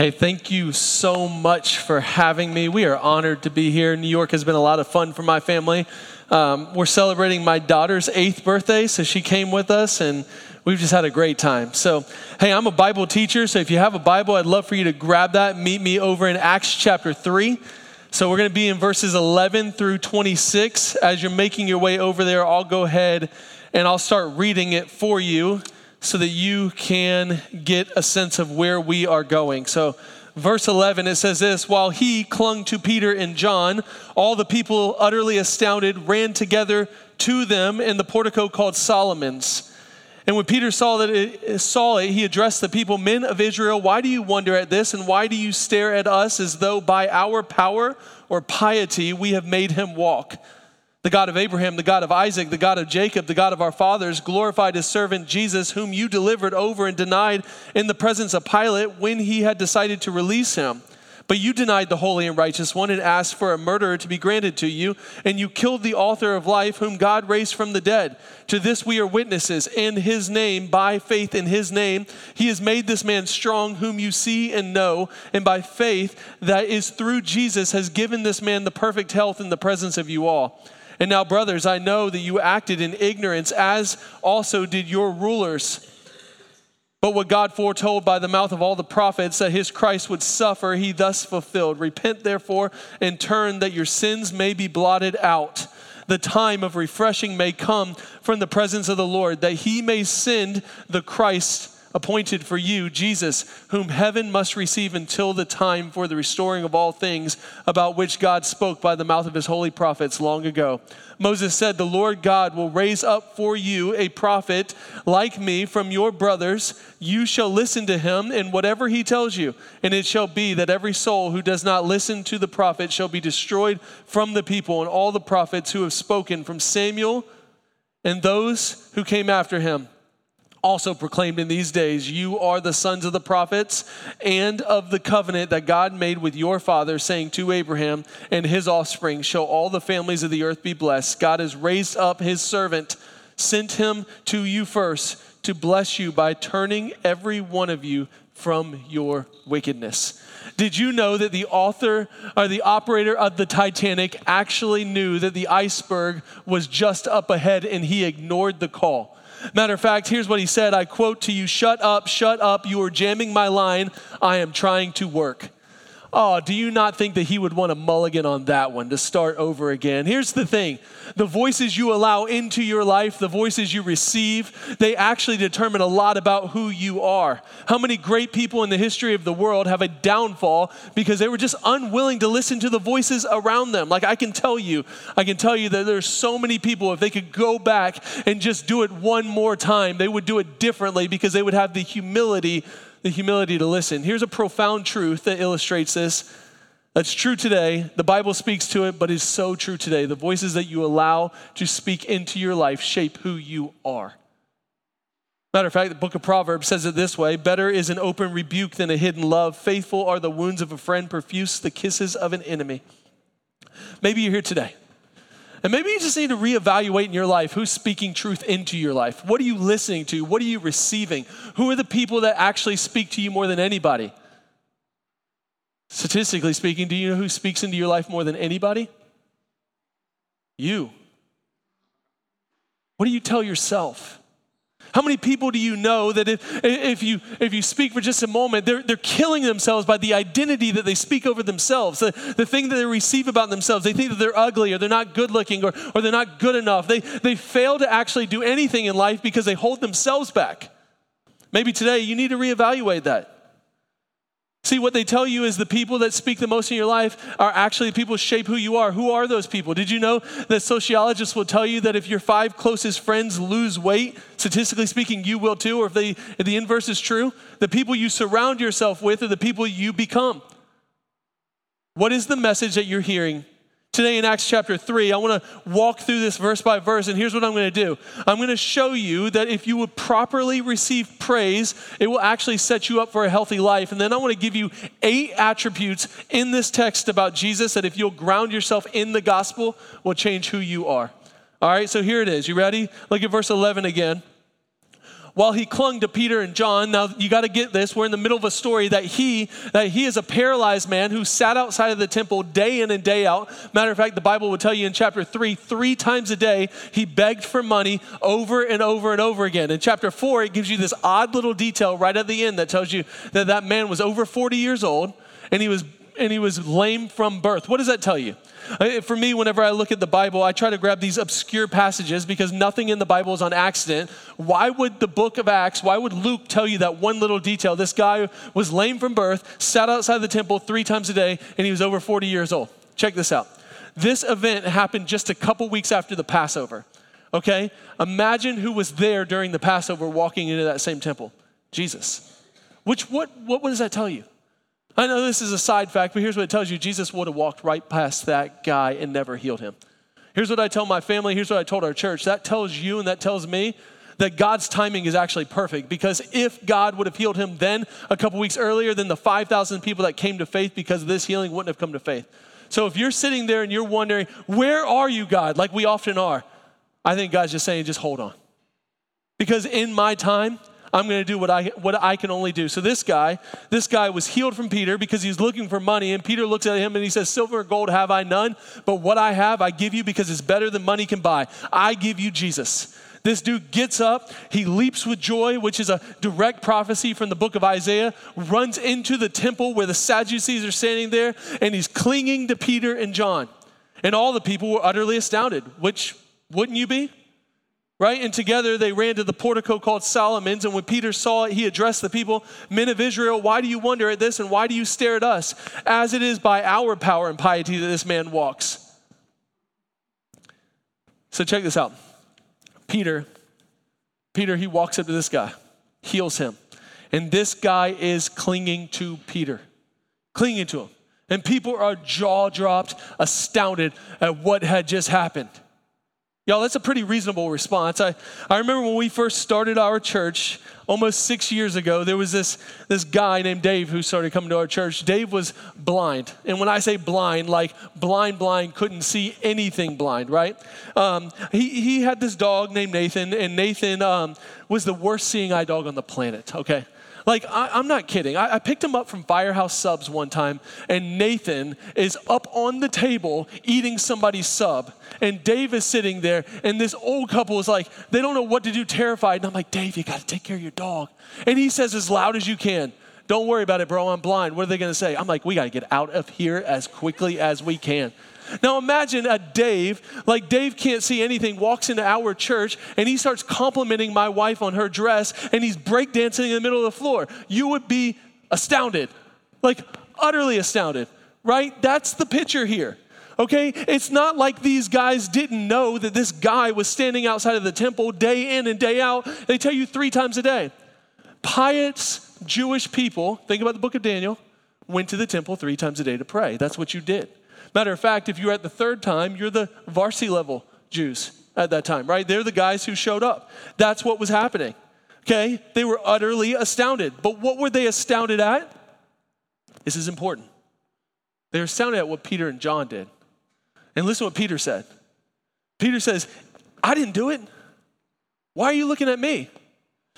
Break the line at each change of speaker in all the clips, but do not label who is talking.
Hey, thank you so much for having me. We are honored to be here. New York has been a lot of fun for my family. Um, we're celebrating my daughter's eighth birthday, so she came with us, and we've just had a great time. So, hey, I'm a Bible teacher, so if you have a Bible, I'd love for you to grab that. Meet me over in Acts chapter 3. So, we're going to be in verses 11 through 26. As you're making your way over there, I'll go ahead and I'll start reading it for you so that you can get a sense of where we are going. So, verse 11, it says this While he clung to Peter and John, all the people, utterly astounded, ran together to them in the portico called Solomon's. And when Peter saw that it, saw it, he addressed the people, "Men of Israel, why do you wonder at this, and why do you stare at us as though by our power or piety we have made him walk?" The God of Abraham, the God of Isaac, the God of Jacob, the God of our fathers, glorified his servant Jesus, whom you delivered over and denied in the presence of Pilate when he had decided to release him. But you denied the holy and righteous one and asked for a murderer to be granted to you, and you killed the author of life, whom God raised from the dead. To this we are witnesses, in his name, by faith in his name, he has made this man strong, whom you see and know, and by faith that is through Jesus has given this man the perfect health in the presence of you all. And now, brothers, I know that you acted in ignorance, as also did your rulers. But what God foretold by the mouth of all the prophets that his Christ would suffer, he thus fulfilled. Repent, therefore, and turn that your sins may be blotted out. The time of refreshing may come from the presence of the Lord, that he may send the Christ appointed for you, Jesus, whom heaven must receive until the time for the restoring of all things, about which God spoke by the mouth of his holy prophets long ago. Moses said, The Lord God will raise up for you a prophet like me from your brothers. You shall listen to him in whatever he tells you. And it shall be that every soul who does not listen to the prophet shall be destroyed from the people, and all the prophets who have spoken from Samuel and those who came after him also proclaimed in these days, You are the sons of the prophets and of the covenant that God made with your father, saying to Abraham and his offspring, Shall all the families of the earth be blessed. God has raised up his servant, sent him to you first to bless you by turning every one of you from your wickedness. Did you know that the author or the operator of the Titanic actually knew that the iceberg was just up ahead and he ignored the call? Matter of fact, here's what he said I quote to you Shut up, shut up, you are jamming my line. I am trying to work. Oh, do you not think that he would want a mulligan on that one to start over again? Here's the thing the voices you allow into your life, the voices you receive, they actually determine a lot about who you are. How many great people in the history of the world have a downfall because they were just unwilling to listen to the voices around them? Like I can tell you, I can tell you that there's so many people, if they could go back and just do it one more time, they would do it differently because they would have the humility the humility to listen. Here's a profound truth that illustrates this. That's true today. The Bible speaks to it, but is so true today. The voices that you allow to speak into your life shape who you are. Matter of fact, the book of Proverbs says it this way Better is an open rebuke than a hidden love. Faithful are the wounds of a friend, profuse the kisses of an enemy. Maybe you're here today and maybe you just need to reevaluate in your life who's speaking truth into your life. What are you listening to? What are you receiving? Who are the people that actually speak to you more than anybody? Statistically speaking, do you know who speaks into your life more than anybody? You. What do you tell yourself? How many people do you know that if, if, you, if you speak for just a moment, they're, they're killing themselves by the identity that they speak over themselves, the, the thing that they receive about themselves? They think that they're ugly or they're not good looking or, or they're not good enough. They, they fail to actually do anything in life because they hold themselves back. Maybe today you need to reevaluate that. See, what they tell you is the people that speak the most in your life are actually the people shape who you are. Who are those people? Did you know that sociologists will tell you that if your five closest friends lose weight, statistically speaking, you will too, or if, they, if the inverse is true, the people you surround yourself with are the people you become. What is the message that you're hearing Today in Acts chapter 3, I want to walk through this verse by verse, and here's what I'm going to do. I'm going to show you that if you would properly receive praise, it will actually set you up for a healthy life. And then I want to give you eight attributes in this text about Jesus that if you'll ground yourself in the gospel, will change who you are. All right, so here it is. You ready? Look at verse 11 again. While he clung to Peter and John. Now you got to get this. We're in the middle of a story that he that he is a paralyzed man who sat outside of the temple day in and day out. Matter of fact, the Bible would tell you in chapter 3, 3 times a day he begged for money over and over and over again. In chapter 4, it gives you this odd little detail right at the end that tells you that that man was over 40 years old and he was and he was lame from birth. What does that tell you? For me, whenever I look at the Bible, I try to grab these obscure passages because nothing in the Bible is on accident. Why would the book of Acts, why would Luke tell you that one little detail? This guy was lame from birth, sat outside the temple three times a day, and he was over 40 years old. Check this out. This event happened just a couple weeks after the Passover. Okay? Imagine who was there during the Passover walking into that same temple Jesus. Which, what, what does that tell you? I know this is a side fact, but here's what it tells you Jesus would have walked right past that guy and never healed him. Here's what I tell my family, here's what I told our church. That tells you and that tells me that God's timing is actually perfect because if God would have healed him then a couple weeks earlier, then the 5,000 people that came to faith because of this healing wouldn't have come to faith. So if you're sitting there and you're wondering, where are you, God? Like we often are, I think God's just saying, just hold on. Because in my time, I'm going to do what I, what I can only do. So this guy, this guy was healed from Peter because he's looking for money. And Peter looks at him and he says, Silver and gold have I none, but what I have I give you because it's better than money can buy. I give you Jesus. This dude gets up, he leaps with joy, which is a direct prophecy from the book of Isaiah, runs into the temple where the Sadducees are standing there, and he's clinging to Peter and John. And all the people were utterly astounded, which wouldn't you be? Right? And together they ran to the portico called Solomon's. And when Peter saw it, he addressed the people Men of Israel, why do you wonder at this and why do you stare at us? As it is by our power and piety that this man walks. So check this out. Peter, Peter, he walks up to this guy, heals him. And this guy is clinging to Peter, clinging to him. And people are jaw dropped, astounded at what had just happened. Y'all, that's a pretty reasonable response. I, I remember when we first started our church almost six years ago, there was this, this guy named Dave who started coming to our church. Dave was blind. And when I say blind, like blind, blind, couldn't see anything blind, right? Um, he, he had this dog named Nathan, and Nathan um, was the worst seeing eye dog on the planet, okay? Like, I, am not kidding. I, I, picked him up from Firehouse Subs one time, and Nathan is up on the table eating somebody's sub. And Dave is sitting there, and this old couple is like, they don't know what to do, terrified. And I'm like, Dave, you got to take care of your dog. And he says as loud as you can, Don't worry about it, bro. I'm blind. What are they going to say? I'm like, We got to get out of here as quickly as we can. Now imagine a Dave, like Dave can't see anything, walks into our church and he starts complimenting my wife on her dress and he's breakdancing in the middle of the floor. You would be astounded, like utterly astounded, right? That's the picture here. Okay? It's not like these guys didn't know that this guy was standing outside of the temple day in and day out. They tell you three times a day. Pious Jewish people, think about the book of Daniel, went to the temple three times a day to pray. That's what you did. Matter of fact, if you're at the third time, you're the varsity level Jews at that time, right? They're the guys who showed up. That's what was happening. Okay? They were utterly astounded. But what were they astounded at? This is important. They were astounded at what Peter and John did. And listen to what Peter said. Peter says, I didn't do it. Why are you looking at me?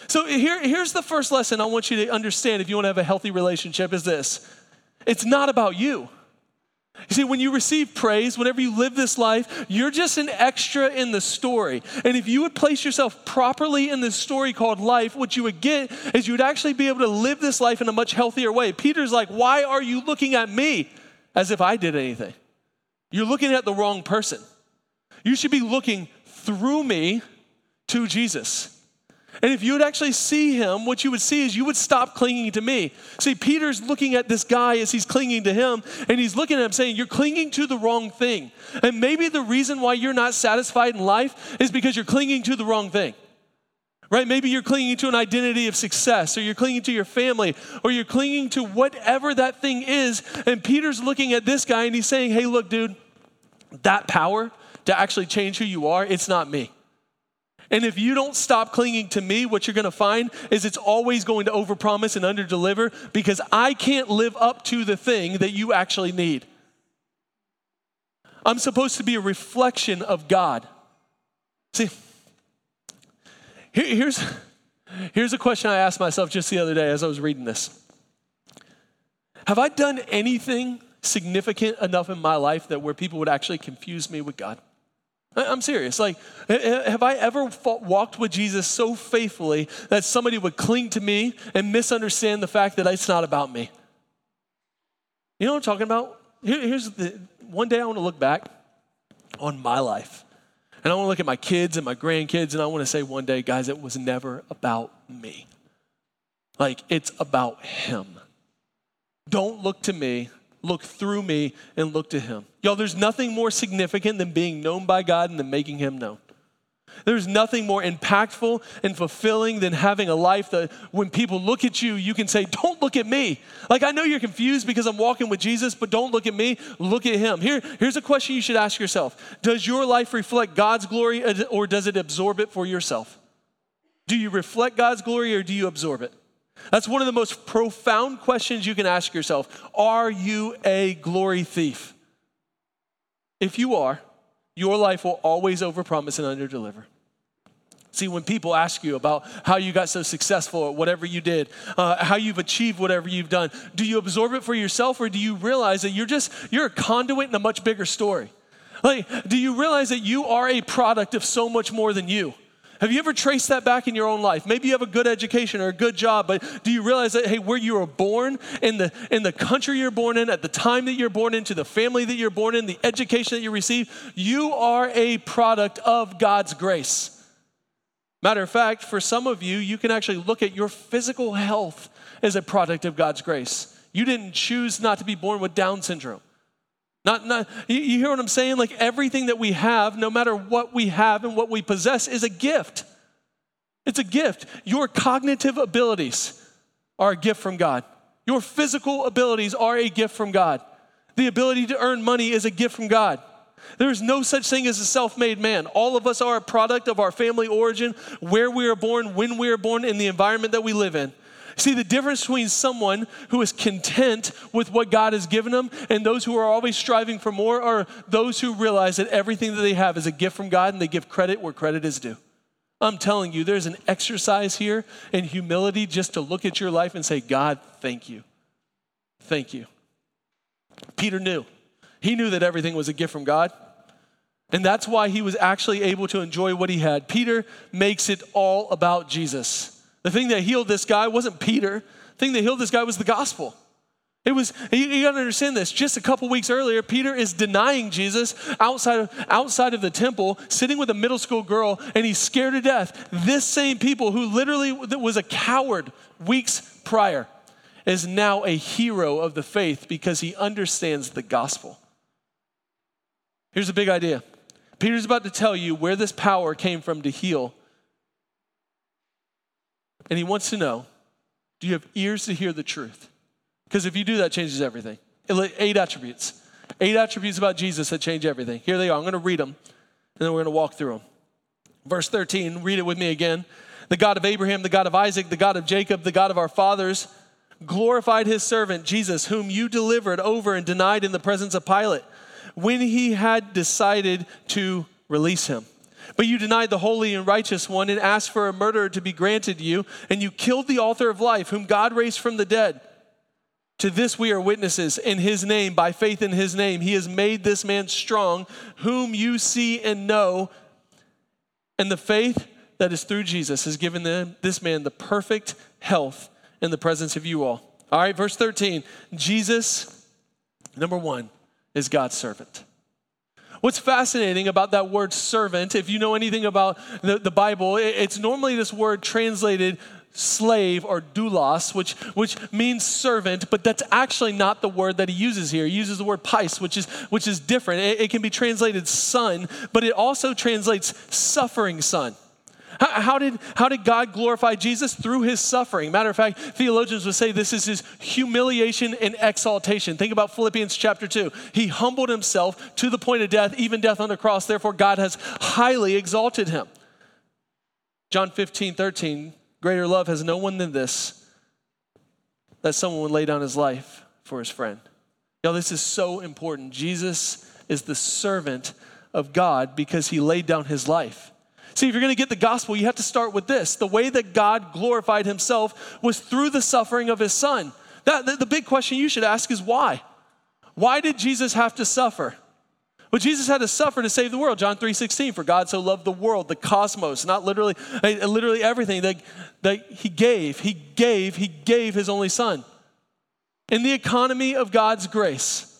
So here, here's the first lesson I want you to understand if you want to have a healthy relationship is this. It's not about you. You see, when you receive praise, whenever you live this life, you're just an extra in the story. And if you would place yourself properly in this story called life, what you would get is you would actually be able to live this life in a much healthier way. Peter's like, Why are you looking at me as if I did anything? You're looking at the wrong person. You should be looking through me to Jesus. And if you would actually see him, what you would see is you would stop clinging to me. See, Peter's looking at this guy as he's clinging to him, and he's looking at him saying, You're clinging to the wrong thing. And maybe the reason why you're not satisfied in life is because you're clinging to the wrong thing. Right? Maybe you're clinging to an identity of success, or you're clinging to your family, or you're clinging to whatever that thing is. And Peter's looking at this guy and he's saying, Hey, look, dude, that power to actually change who you are, it's not me. And if you don't stop clinging to me, what you're going to find is it's always going to overpromise and underdeliver because I can't live up to the thing that you actually need. I'm supposed to be a reflection of God. See, here, here's, Here's a question I asked myself just the other day as I was reading this Have I done anything significant enough in my life that where people would actually confuse me with God? I'm serious. Like, have I ever walked with Jesus so faithfully that somebody would cling to me and misunderstand the fact that it's not about me? You know what I'm talking about? Here, here's the one day I want to look back on my life. And I want to look at my kids and my grandkids, and I want to say one day, guys, it was never about me. Like, it's about Him. Don't look to me, look through me and look to him. Y'all, there's nothing more significant than being known by God and than making him known. There's nothing more impactful and fulfilling than having a life that when people look at you, you can say, Don't look at me. Like, I know you're confused because I'm walking with Jesus, but don't look at me, look at him. Here, here's a question you should ask yourself Does your life reflect God's glory or does it absorb it for yourself? Do you reflect God's glory or do you absorb it? That's one of the most profound questions you can ask yourself. Are you a glory thief? If you are, your life will always overpromise and underdeliver. See, when people ask you about how you got so successful at whatever you did, uh, how you've achieved whatever you've done, do you absorb it for yourself or do you realize that you're just, you're a conduit in a much bigger story? Like, do you realize that you are a product of so much more than you? Have you ever traced that back in your own life? Maybe you have a good education or a good job, but do you realize that, hey, where you were born, in the, in the country you're born in, at the time that you're born into, the family that you're born in, the education that you receive, you are a product of God's grace. Matter of fact, for some of you, you can actually look at your physical health as a product of God's grace. You didn't choose not to be born with Down syndrome. Not, not, you, hear what I'm saying? Like everything that we have, no matter what we have and what we possess, is a gift. It's a gift. Your cognitive abilities are a gift from God. Your physical abilities are a gift from God. The ability to earn money is a gift from God. There is no such thing as a self made man. All of us are a product of our family origin, where we are born, when we are born, in the environment that we live in. See, the difference between someone who is content with what God has given them and those who are always striving for more are those who realize that everything that they have is a gift from God and they give credit where credit is due. I'm telling you, there's an exercise here in humility just to look at your life and say, God, thank you. Thank you. Peter knew. He knew that everything was a gift from God. And that's why he was actually able to enjoy what he had. Peter makes it all about Jesus. The thing that healed this guy wasn't Peter. The thing that healed this guy was the gospel. It was, you, you got to understand this. Just a couple weeks earlier, Peter is denying Jesus outside of, outside of the temple, sitting with a middle school girl, and he's scared to death. This same people who literally was a coward weeks prior is now a hero of the faith because he understands the gospel. Here's a big idea Peter's about to tell you where this power came from to heal and he wants to know do you have ears to hear the truth? Because if you do, that changes everything. Eight attributes. Eight attributes about Jesus that change everything. Here they are. I'm going to read them, and then we're going to walk through them. Verse 13, read it with me again. The God of Abraham, the God of Isaac, the God of Jacob, the God of our fathers, glorified his servant Jesus, whom you delivered over and denied in the presence of Pilate when he had decided to release him. But you denied the holy and righteous one and asked for a murderer to be granted you, and you killed the author of life, whom God raised from the dead. To this we are witnesses in his name, by faith in his name. He has made this man strong, whom you see and know. And the faith that is through Jesus has given them, this man the perfect health in the presence of you all. All right, verse 13 Jesus, number one, is God's servant. What's fascinating about that word servant, if you know anything about the, the Bible, it's normally this word translated slave or doulos, which, which means servant, but that's actually not the word that he uses here. He uses the word pais, which is, which is different. It, it can be translated son, but it also translates suffering son. How, did, how did God glorify Jesus? Through his suffering. Matter of fact, theologians would say this is his humiliation and exaltation. Think about Philippians chapter 2. He humbled himself to the point of death, even death on the cross. Therefore, God has highly exalted him. John 15, 13, greater love has no one than this, that someone would lay down his life for his friend. Y'all, this is so important. Jesus is the servant of God because he laid down his life. See, if you're going to get the gospel, you have to start with this. The way that God glorified himself was through the suffering of his son. That, the, the big question you should ask is why? Why did Jesus have to suffer? Well, Jesus had to suffer to save the world. John 3:16, for God so loved the world, the cosmos, not literally, uh, literally everything that, that he gave. He gave, he gave his only son. In the economy of God's grace,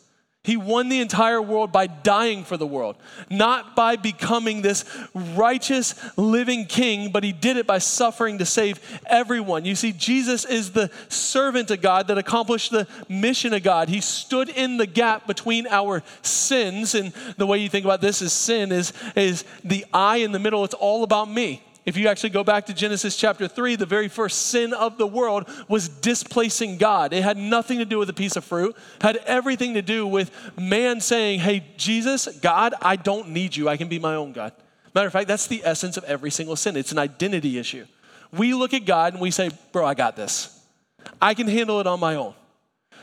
he won the entire world by dying for the world, not by becoming this righteous living king, but he did it by suffering to save everyone. You see, Jesus is the servant of God that accomplished the mission of God. He stood in the gap between our sins, and the way you think about this is sin is, is the I in the middle, it's all about me. If you actually go back to Genesis chapter 3, the very first sin of the world was displacing God. It had nothing to do with a piece of fruit, had everything to do with man saying, Hey, Jesus, God, I don't need you. I can be my own God. Matter of fact, that's the essence of every single sin. It's an identity issue. We look at God and we say, Bro, I got this. I can handle it on my own.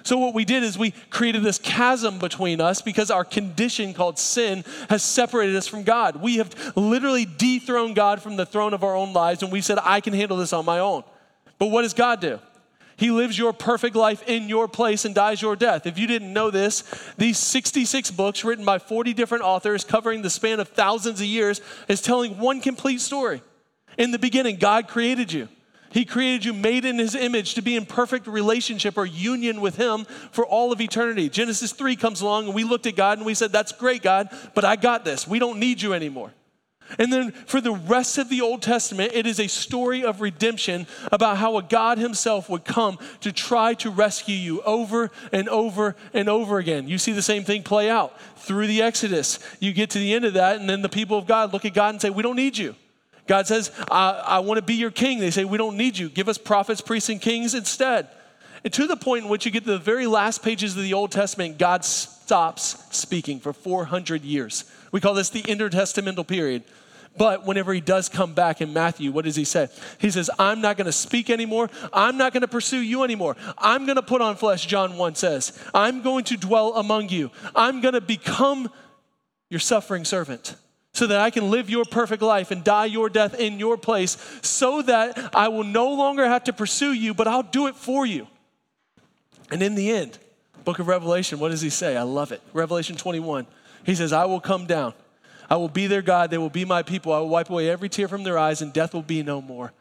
So, what we did is we created this chasm between us because our condition called sin has separated us from God. We have literally dethroned God from the throne of our own lives, and we said, I can handle this on my own. But what does God do? He lives your perfect life in your place and dies your death. If you didn't know this, these 66 books written by 40 different authors covering the span of thousands of years is telling one complete story. In the beginning, God created you. He created you made in his image to be in perfect relationship or union with him for all of eternity. Genesis 3 comes along and we looked at God and we said, That's great, God, but I got this. We don't need you anymore. And then for the rest of the Old Testament, it is a story of redemption about how a God Himself would come to try to rescue you over and over and over again. You see the same thing play out through the Exodus. You get to the end of that, and then the people of God look at God and say, We don't need you. God says, I, I want to be your king. They say, We don't need you. Give us prophets, priests, and kings instead. And to the point in which you get to the very last pages of the Old Testament, God stops speaking for 400 years. We call this the intertestamental period. But whenever he does come back in Matthew, what does he say? He says, I'm not going to speak anymore. I'm not going to pursue you anymore. I'm going to put on flesh, John 1 says. I'm going to dwell among you. I'm going to become your suffering servant so that I can live your perfect life and die your death in your place, so that I will no longer have to pursue you, but I'll do it for you. And in the end, book of Revelation, what does he say? I love it. Revelation 21. He says, I will come down. I will be their God. They will be my people. I will wipe away every tear from their eyes, and death will be no more.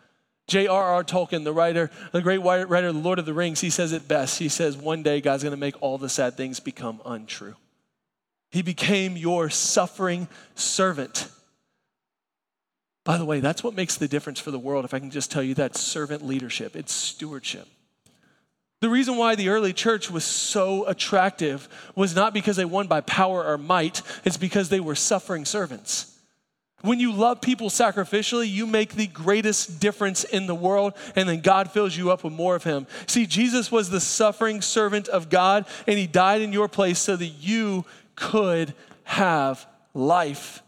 J.R.R. Tolkien, the writer, the great writer The Lord of the Rings, he says it best. He says, One day God's going to make all the sad things become untrue. He became your suffering servant. By the way, that's what makes the difference for the world, if I can just tell you that servant leadership, it's stewardship. The reason why the early church was so attractive was not because they won by power or might, it's because they were suffering servants. When you love people sacrificially, you make the greatest difference in the world, and then God fills you up with more of Him. See, Jesus was the suffering servant of God, and He died in your place so that you could have life.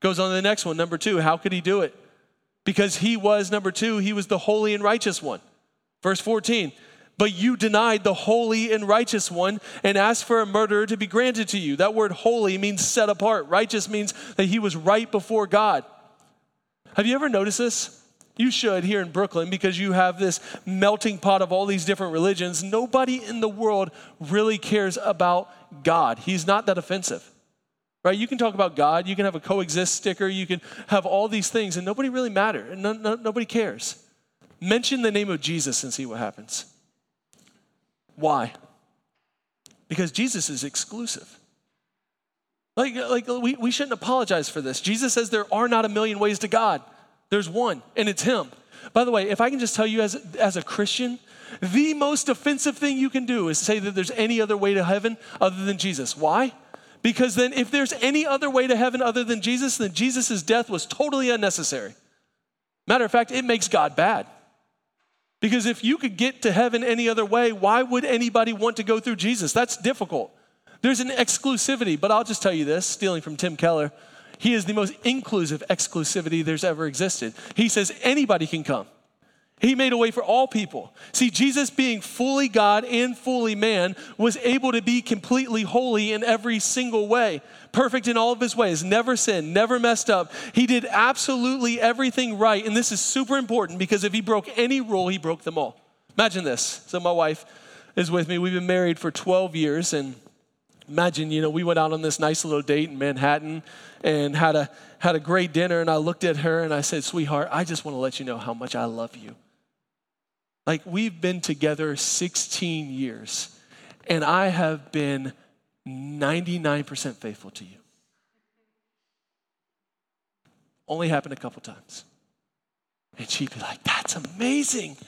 Goes on to the next one, number two. How could he do it? Because he was, number two, he was the holy and righteous one. Verse 14. But you denied the holy and righteous one and asked for a murderer to be granted to you. That word holy means set apart. Righteous means that he was right before God. Have you ever noticed this? You should here in Brooklyn because you have this melting pot of all these different religions. Nobody in the world really cares about God. He's not that offensive. Right? You can talk about God, you can have a coexist sticker, you can have all these things, and nobody really matters, and no, no, nobody cares. Mention the name of Jesus and see what happens. Why? Because Jesus is exclusive. Like, like we, we shouldn't apologize for this. Jesus says there are not a million ways to God. There's one, and it's Him. By the way, if I can just tell you as, as a Christian, the most offensive thing you can do is say that there's any other way to heaven other than Jesus. Why? Because then, if there's any other way to heaven other than Jesus, then Jesus' death was totally unnecessary. Matter of fact, it makes God bad. Because if you could get to heaven any other way, why would anybody want to go through Jesus? That's difficult. There's an exclusivity, but I'll just tell you this, stealing from Tim Keller. He is the most inclusive exclusivity there's ever existed. He says anybody can come. He made a way for all people. See, Jesus being fully God and fully man was able to be completely holy in every single way, perfect in all of his ways, never sinned, never messed up. He did absolutely everything right. And this is super important because if he broke any rule, he broke them all. Imagine this. So, my wife is with me. We've been married for 12 years. And imagine, you know, we went out on this nice little date in Manhattan and had a, had a great dinner. And I looked at her and I said, Sweetheart, I just want to let you know how much I love you. Like, we've been together 16 years, and I have been 99% faithful to you. Only happened a couple times. And she'd be like, That's amazing.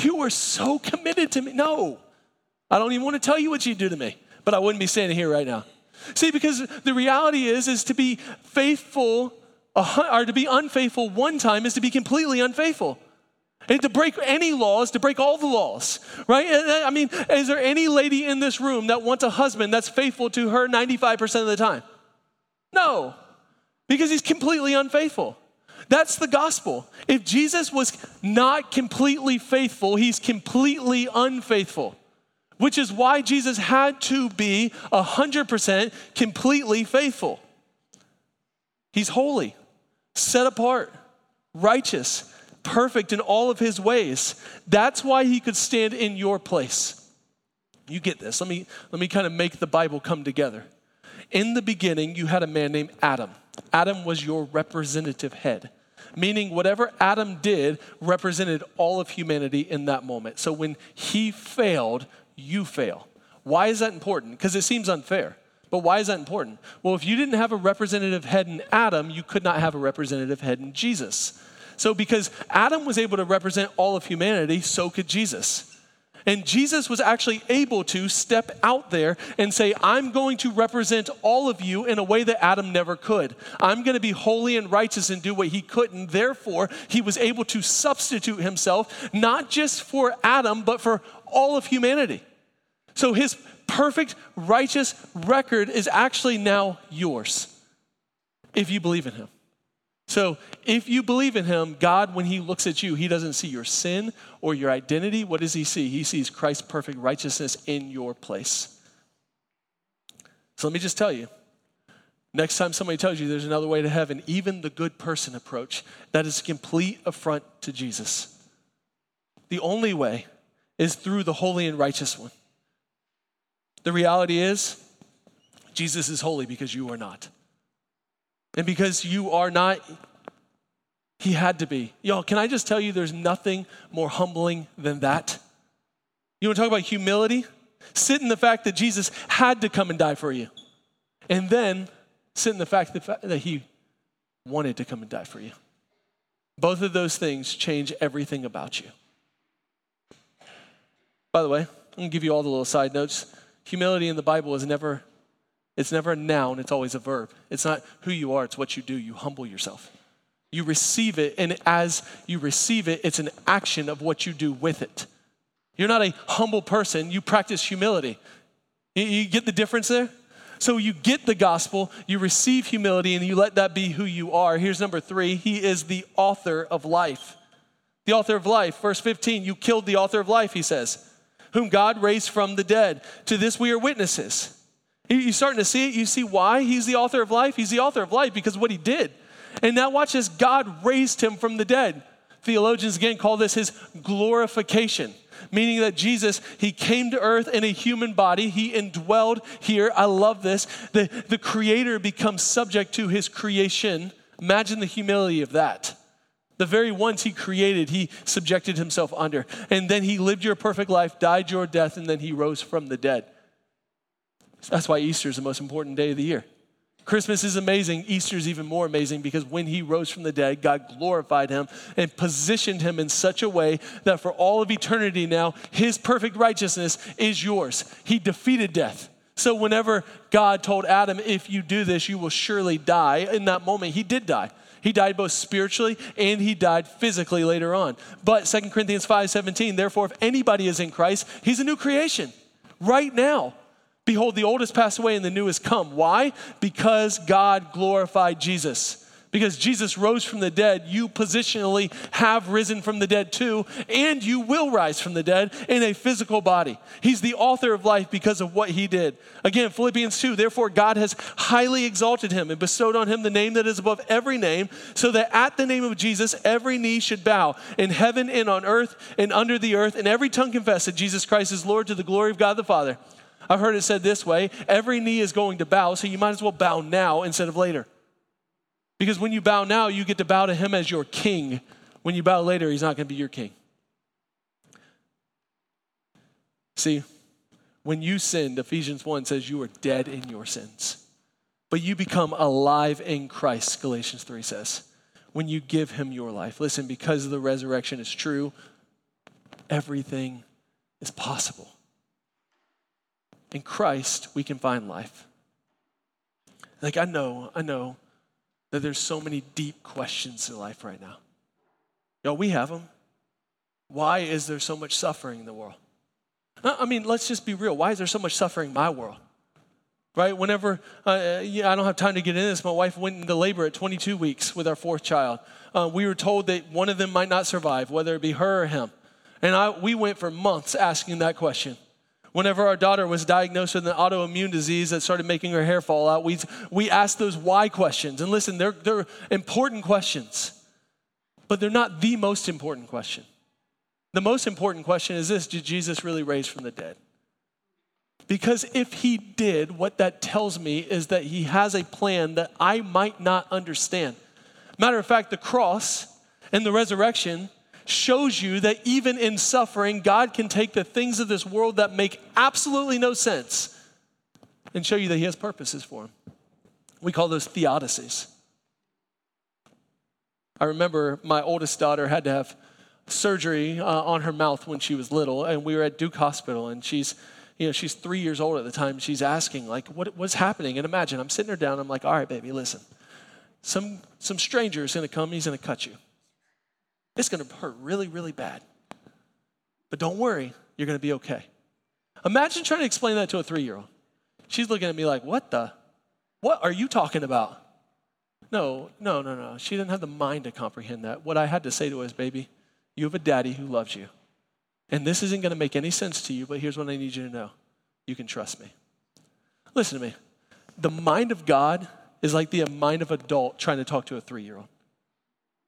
You were so committed to me. No, I don't even want to tell you what you do to me, but I wouldn't be standing here right now. See, because the reality is, is to be faithful or to be unfaithful one time is to be completely unfaithful. And to break any laws, to break all the laws, right? Uh, I mean, is there any lady in this room that wants a husband that's faithful to her 95% of the time? No, because he's completely unfaithful. That's the gospel. If Jesus was not completely faithful, he's completely unfaithful, which is why Jesus had to be 100% completely faithful. He's holy, set apart, righteous perfect in all of his ways. That's why he could stand in your place. You get this. Let me, let me kind of make the Bible come together. In the beginning, you had a man named Adam. Adam was your representative head, meaning whatever Adam did represented all of humanity in that moment. So when he failed, you fail. Why is that important? Because it seems unfair. But why is that important? Well, if you didn't have a representative head in Adam, you could not have a representative head in Jesus. So, because Adam was able to represent all of humanity, so could Jesus. And Jesus was actually able to step out there and say, I'm going to represent all of you in a way that Adam never could. I'm going to be holy and righteous and do what he couldn't. Therefore, he was able to substitute himself, not just for Adam, but for all of humanity. So his perfect, righteous record is actually now yours if you believe in him. So, if you believe in him, God, when he looks at you, he doesn't see your sin or your identity. What does he see? He sees Christ's perfect righteousness in your place. So, let me just tell you next time somebody tells you there's another way to heaven, even the good person approach, that is a complete affront to Jesus. The only way is through the holy and righteous one. The reality is, Jesus is holy because you are not. And because you are not, he had to be. Y'all, can I just tell you there's nothing more humbling than that? You want to talk about humility? Sit in the fact that Jesus had to come and die for you. And then sit in the fact that he wanted to come and die for you. Both of those things change everything about you. By the way, I'm going to give you all the little side notes. Humility in the Bible is never it's never a noun, it's always a verb. It's not who you are, it's what you do. You humble yourself. You receive it, and as you receive it, it's an action of what you do with it. You're not a humble person, you practice humility. You get the difference there? So you get the gospel, you receive humility, and you let that be who you are. Here's number three He is the author of life. The author of life, verse 15, you killed the author of life, he says, whom God raised from the dead. To this we are witnesses. You're starting to see it. You see why he's the author of life? He's the author of life because of what he did. And now watch this God raised him from the dead. Theologians again call this his glorification, meaning that Jesus, he came to earth in a human body. He indwelled here. I love this. The, the creator becomes subject to his creation. Imagine the humility of that. The very ones he created, he subjected himself under. And then he lived your perfect life, died your death, and then he rose from the dead. That's why Easter is the most important day of the year. Christmas is amazing. Easter is even more amazing because when he rose from the dead, God glorified him and positioned him in such a way that for all of eternity now, his perfect righteousness is yours. He defeated death. So whenever God told Adam, if you do this, you will surely die, in that moment, he did die. He died both spiritually and he died physically later on. But 2 Corinthians 5 17, therefore, if anybody is in Christ, he's a new creation right now. Behold, the old has passed away and the new has come. Why? Because God glorified Jesus. Because Jesus rose from the dead, you positionally have risen from the dead too, and you will rise from the dead in a physical body. He's the author of life because of what he did. Again, Philippians 2 Therefore, God has highly exalted him and bestowed on him the name that is above every name, so that at the name of Jesus, every knee should bow in heaven and on earth and under the earth, and every tongue confess that Jesus Christ is Lord to the glory of God the Father. I've heard it said this way every knee is going to bow, so you might as well bow now instead of later. Because when you bow now, you get to bow to him as your king. When you bow later, he's not going to be your king. See, when you sinned, Ephesians 1 says you are dead in your sins. But you become alive in Christ, Galatians 3 says, when you give him your life. Listen, because the resurrection is true, everything is possible. In Christ, we can find life. Like, I know, I know that there's so many deep questions in life right now. Yo, we have them. Why is there so much suffering in the world? I mean, let's just be real. Why is there so much suffering in my world? Right? Whenever, uh, yeah, I don't have time to get into this. My wife went into labor at 22 weeks with our fourth child. Uh, we were told that one of them might not survive, whether it be her or him. And I, we went for months asking that question. Whenever our daughter was diagnosed with an autoimmune disease that started making her hair fall out, we, we asked those why questions. And listen, they're, they're important questions, but they're not the most important question. The most important question is this Did Jesus really raise from the dead? Because if he did, what that tells me is that he has a plan that I might not understand. Matter of fact, the cross and the resurrection shows you that even in suffering, God can take the things of this world that make absolutely no sense and show you that He has purposes for them. We call those theodicies. I remember my oldest daughter had to have surgery uh, on her mouth when she was little, and we were at Duke Hospital, and she's you know, she's three years old at the time. She's asking, like, what, what's happening? And imagine, I'm sitting her down. I'm like, all right, baby, listen. Some, some stranger is going to come. He's going to cut you. It's going to hurt really, really bad. But don't worry, you're going to be okay. Imagine trying to explain that to a three year old. She's looking at me like, what the? What are you talking about? No, no, no, no. She didn't have the mind to comprehend that. What I had to say to her is, baby, you have a daddy who loves you. And this isn't going to make any sense to you, but here's what I need you to know you can trust me. Listen to me. The mind of God is like the mind of an adult trying to talk to a three year old.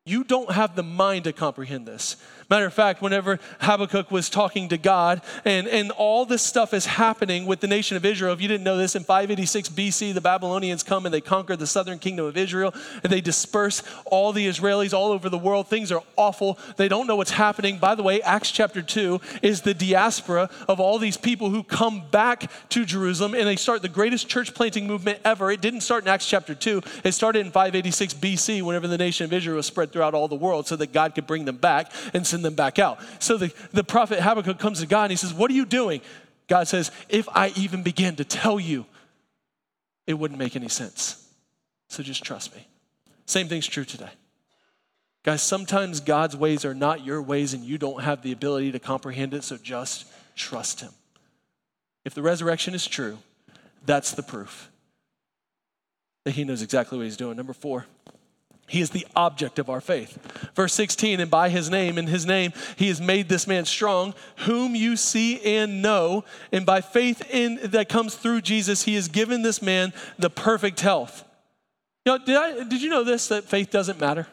You don't have the mind to comprehend this. Matter of fact, whenever Habakkuk was talking to God, and, and all this stuff is happening with the nation of Israel, if you didn't know this, in 586 BC, the Babylonians come and they conquer the southern kingdom of Israel, and they disperse all the Israelis all over the world. Things are awful. They don't know what's happening. By the way, Acts chapter 2 is the diaspora of all these people who come back to Jerusalem, and they start the greatest church planting movement ever. It didn't start in Acts chapter 2, it started in 586 BC, whenever the nation of Israel was spread throughout all the world, so that God could bring them back and send them back out. So the, the prophet Habakkuk comes to God and he says, What are you doing? God says, If I even begin to tell you, it wouldn't make any sense. So just trust me. Same thing's true today. Guys, sometimes God's ways are not your ways and you don't have the ability to comprehend it, so just trust Him. If the resurrection is true, that's the proof that He knows exactly what He's doing. Number four, he is the object of our faith. Verse 16, and by his name, in his name, he has made this man strong, whom you see and know. And by faith in that comes through Jesus, he has given this man the perfect health. You know, did, I, did you know this, that faith doesn't matter?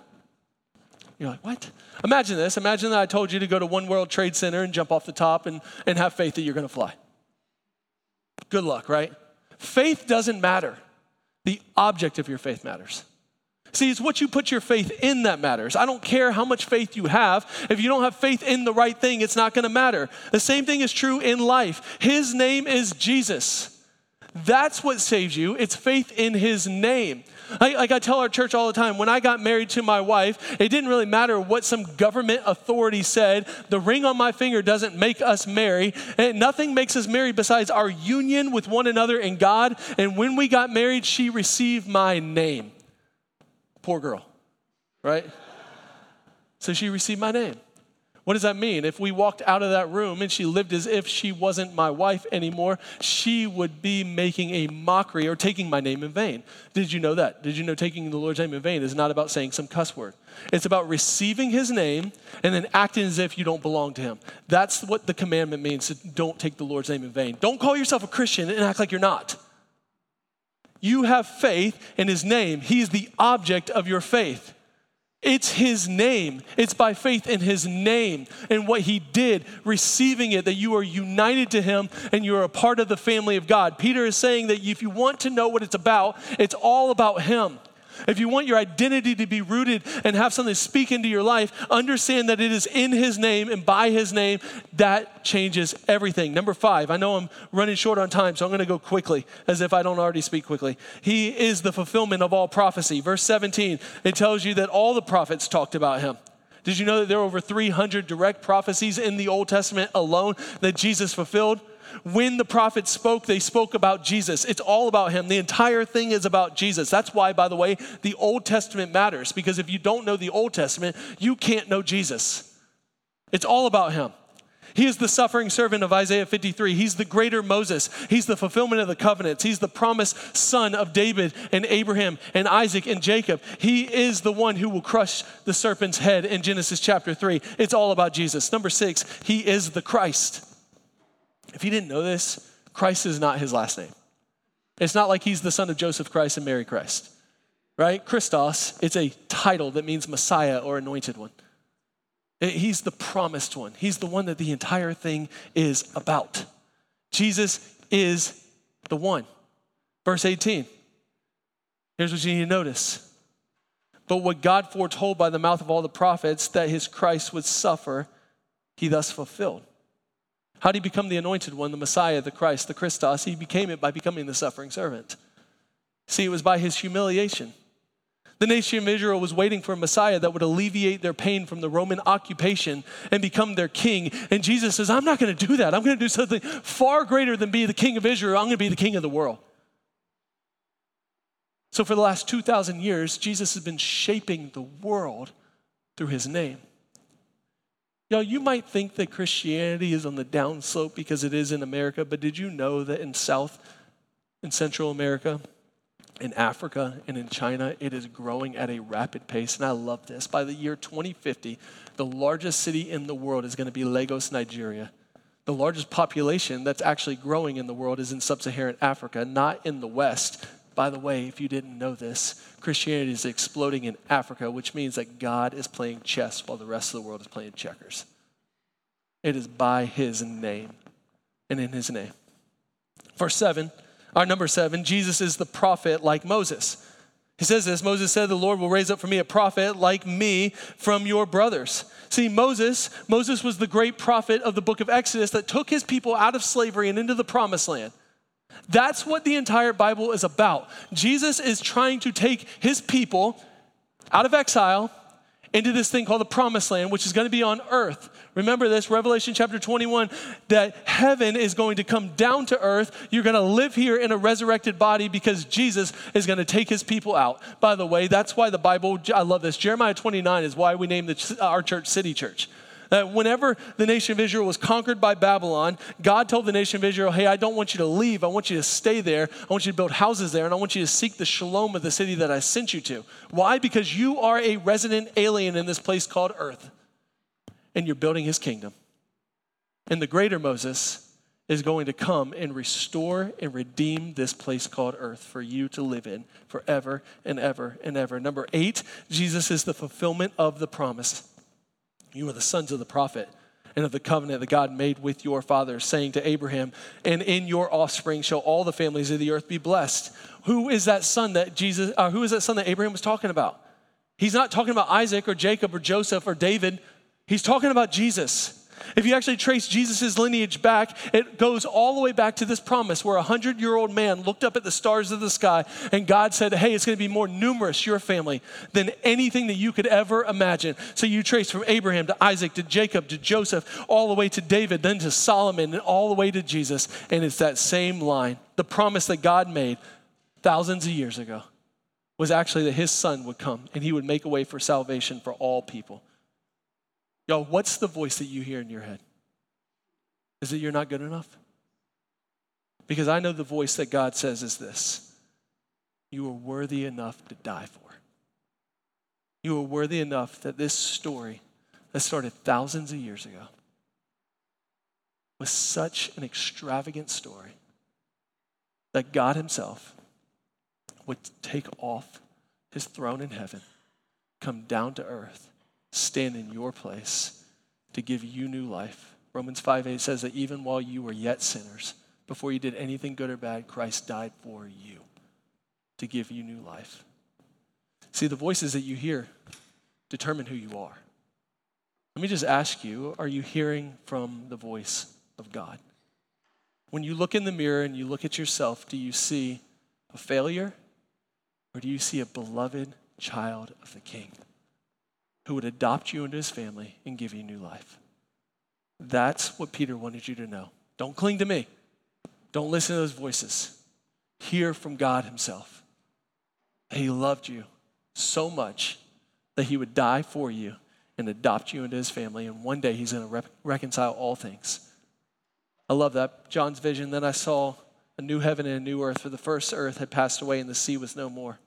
You're like, what? Imagine this. Imagine that I told you to go to One World Trade Center and jump off the top and, and have faith that you're going to fly. Good luck, right? Faith doesn't matter. The object of your faith matters. See, it's what you put your faith in that matters. I don't care how much faith you have. If you don't have faith in the right thing, it's not going to matter. The same thing is true in life. His name is Jesus. That's what saves you. It's faith in his name. Like, like, I tell our church all the time, when I got married to my wife, it didn't really matter what some government authority said. The ring on my finger doesn't make us marry. And eh, nothing makes us marry besides our union with one another in God. And when we got married, she received my name. Poor girl, right? So she received my name. What does that mean? If we walked out of that room and she lived as if she wasn't my wife anymore, she would be making a mockery or taking my name in vain. Did you know that? Did you know taking the Lord's name in vain is not about saying some cuss word? It's about receiving his name and then acting as if you don't belong to him. That's what the commandment means don't take the Lord's name in vain. Don't call yourself a Christian and act like you're not. You have faith in his name, he's the object of your faith. It's his name. It's by faith in his name and what he did, receiving it, that you are united to him and you're a part of the family of God. Peter is saying that if you want to know what it's about, it's all about him. If you want your identity to be rooted and have something speak into your life, understand that it is in His name and by His name that changes everything. Number five, I know I'm running short on time, so I'm going to go quickly as if I don't already speak quickly. He is the fulfillment of all prophecy. Verse 17, it tells you that all the prophets talked about Him. Did you know that there are over 300 direct prophecies in the Old Testament alone that Jesus fulfilled? When the prophets spoke, they spoke about Jesus. It's all about him. The entire thing is about Jesus. That's why, by the way, the Old Testament matters, because if you don't know the Old Testament, you can't know Jesus. It's all about him. He is the suffering servant of Isaiah 53. He's the greater Moses. He's the fulfillment of the covenants. He's the promised son of David and Abraham and Isaac and Jacob. He is the one who will crush the serpent's head in Genesis chapter 3. It's all about Jesus. Number six, he is the Christ. If you didn't know this, Christ is not his last name. It's not like he's the son of Joseph Christ and Mary Christ, right? Christos, it's a title that means Messiah or anointed one. He's the promised one. He's the one that the entire thing is about. Jesus is the one. Verse 18. Here's what you need to notice. But what God foretold by the mouth of all the prophets that his Christ would suffer, he thus fulfilled. How did he become the anointed one, the Messiah, the Christ, the Christos? He became it by becoming the suffering servant. See, it was by his humiliation. The nation of Israel was waiting for a Messiah that would alleviate their pain from the Roman occupation and become their king. And Jesus says, I'm not going to do that. I'm going to do something far greater than be the king of Israel. I'm going to be the king of the world. So, for the last 2,000 years, Jesus has been shaping the world through his name. Y'all, you might think that Christianity is on the downslope because it is in America, but did you know that in South and Central America, in Africa, and in China, it is growing at a rapid pace? And I love this. By the year 2050, the largest city in the world is going to be Lagos, Nigeria. The largest population that's actually growing in the world is in sub Saharan Africa, not in the West. By the way, if you didn't know this, Christianity is exploding in Africa, which means that God is playing chess while the rest of the world is playing checkers. It is by his name and in his name. Verse 7, our number 7, Jesus is the prophet like Moses. He says this Moses said, The Lord will raise up for me a prophet like me from your brothers. See, Moses, Moses was the great prophet of the book of Exodus that took his people out of slavery and into the promised land. That's what the entire Bible is about. Jesus is trying to take his people out of exile into this thing called the promised land, which is going to be on earth. Remember this, Revelation chapter 21, that heaven is going to come down to earth. You're going to live here in a resurrected body because Jesus is going to take his people out. By the way, that's why the Bible, I love this. Jeremiah 29 is why we named our church City Church that whenever the nation of Israel was conquered by Babylon, God told the nation of Israel, Hey, I don't want you to leave. I want you to stay there. I want you to build houses there, and I want you to seek the shalom of the city that I sent you to. Why? Because you are a resident alien in this place called earth, and you're building his kingdom. And the greater Moses is going to come and restore and redeem this place called earth for you to live in forever and ever and ever. Number eight, Jesus is the fulfillment of the promise. You are the sons of the prophet and of the covenant that God made with your fathers, saying to Abraham, And in your offspring shall all the families of the earth be blessed. Who is that son that Jesus, uh, who is that son that Abraham was talking about? He's not talking about Isaac or Jacob or Joseph or David. He's talking about Jesus. If you actually trace Jesus' lineage back, it goes all the way back to this promise where a hundred year old man looked up at the stars of the sky and God said, Hey, it's going to be more numerous, your family, than anything that you could ever imagine. So you trace from Abraham to Isaac to Jacob to Joseph, all the way to David, then to Solomon, and all the way to Jesus. And it's that same line. The promise that God made thousands of years ago was actually that his son would come and he would make a way for salvation for all people. Y'all, what's the voice that you hear in your head? Is it you're not good enough? Because I know the voice that God says is this You are worthy enough to die for. You are worthy enough that this story that started thousands of years ago was such an extravagant story that God Himself would take off His throne in heaven, come down to earth, stand in your place to give you new life. Romans 5 8 says that even while you were yet sinners, before you did anything good or bad, Christ died for you to give you new life. See, the voices that you hear determine who you are. Let me just ask you are you hearing from the voice of God? When you look in the mirror and you look at yourself, do you see a failure or do you see a beloved child of the King who would adopt you into his family and give you new life? That's what Peter wanted you to know. Don't cling to me. Don't listen to those voices. Hear from God Himself. He loved you so much that He would die for you and adopt you into His family. And one day He's going to reconcile all things. I love that. John's vision. Then I saw a new heaven and a new earth, for the first earth had passed away and the sea was no more.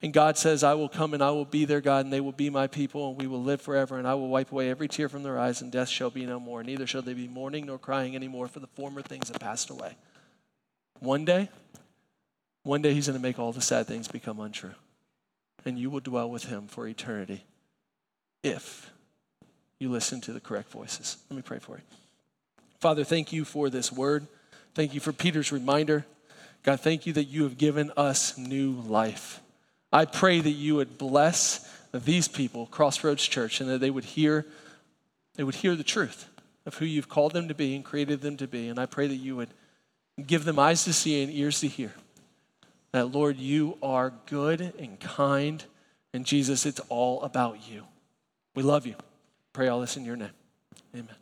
And God says, I will come and I will be their God, and they will be my people, and we will live forever, and I will wipe away every tear from their eyes, and death shall be no more. Neither shall they be mourning nor crying anymore, for the former things have passed away. One day, one day he's going to make all the sad things become untrue. And you will dwell with him for eternity if you listen to the correct voices. Let me pray for you. Father, thank you for this word. Thank you for Peter's reminder. God, thank you that you have given us new life. I pray that you would bless these people, Crossroads Church, and that they would hear, they would hear the truth of who you've called them to be and created them to be. And I pray that you would give them eyes to see and ears to hear. That, Lord, you are good and kind. And Jesus, it's all about you. We love you. Pray all this in your name. Amen.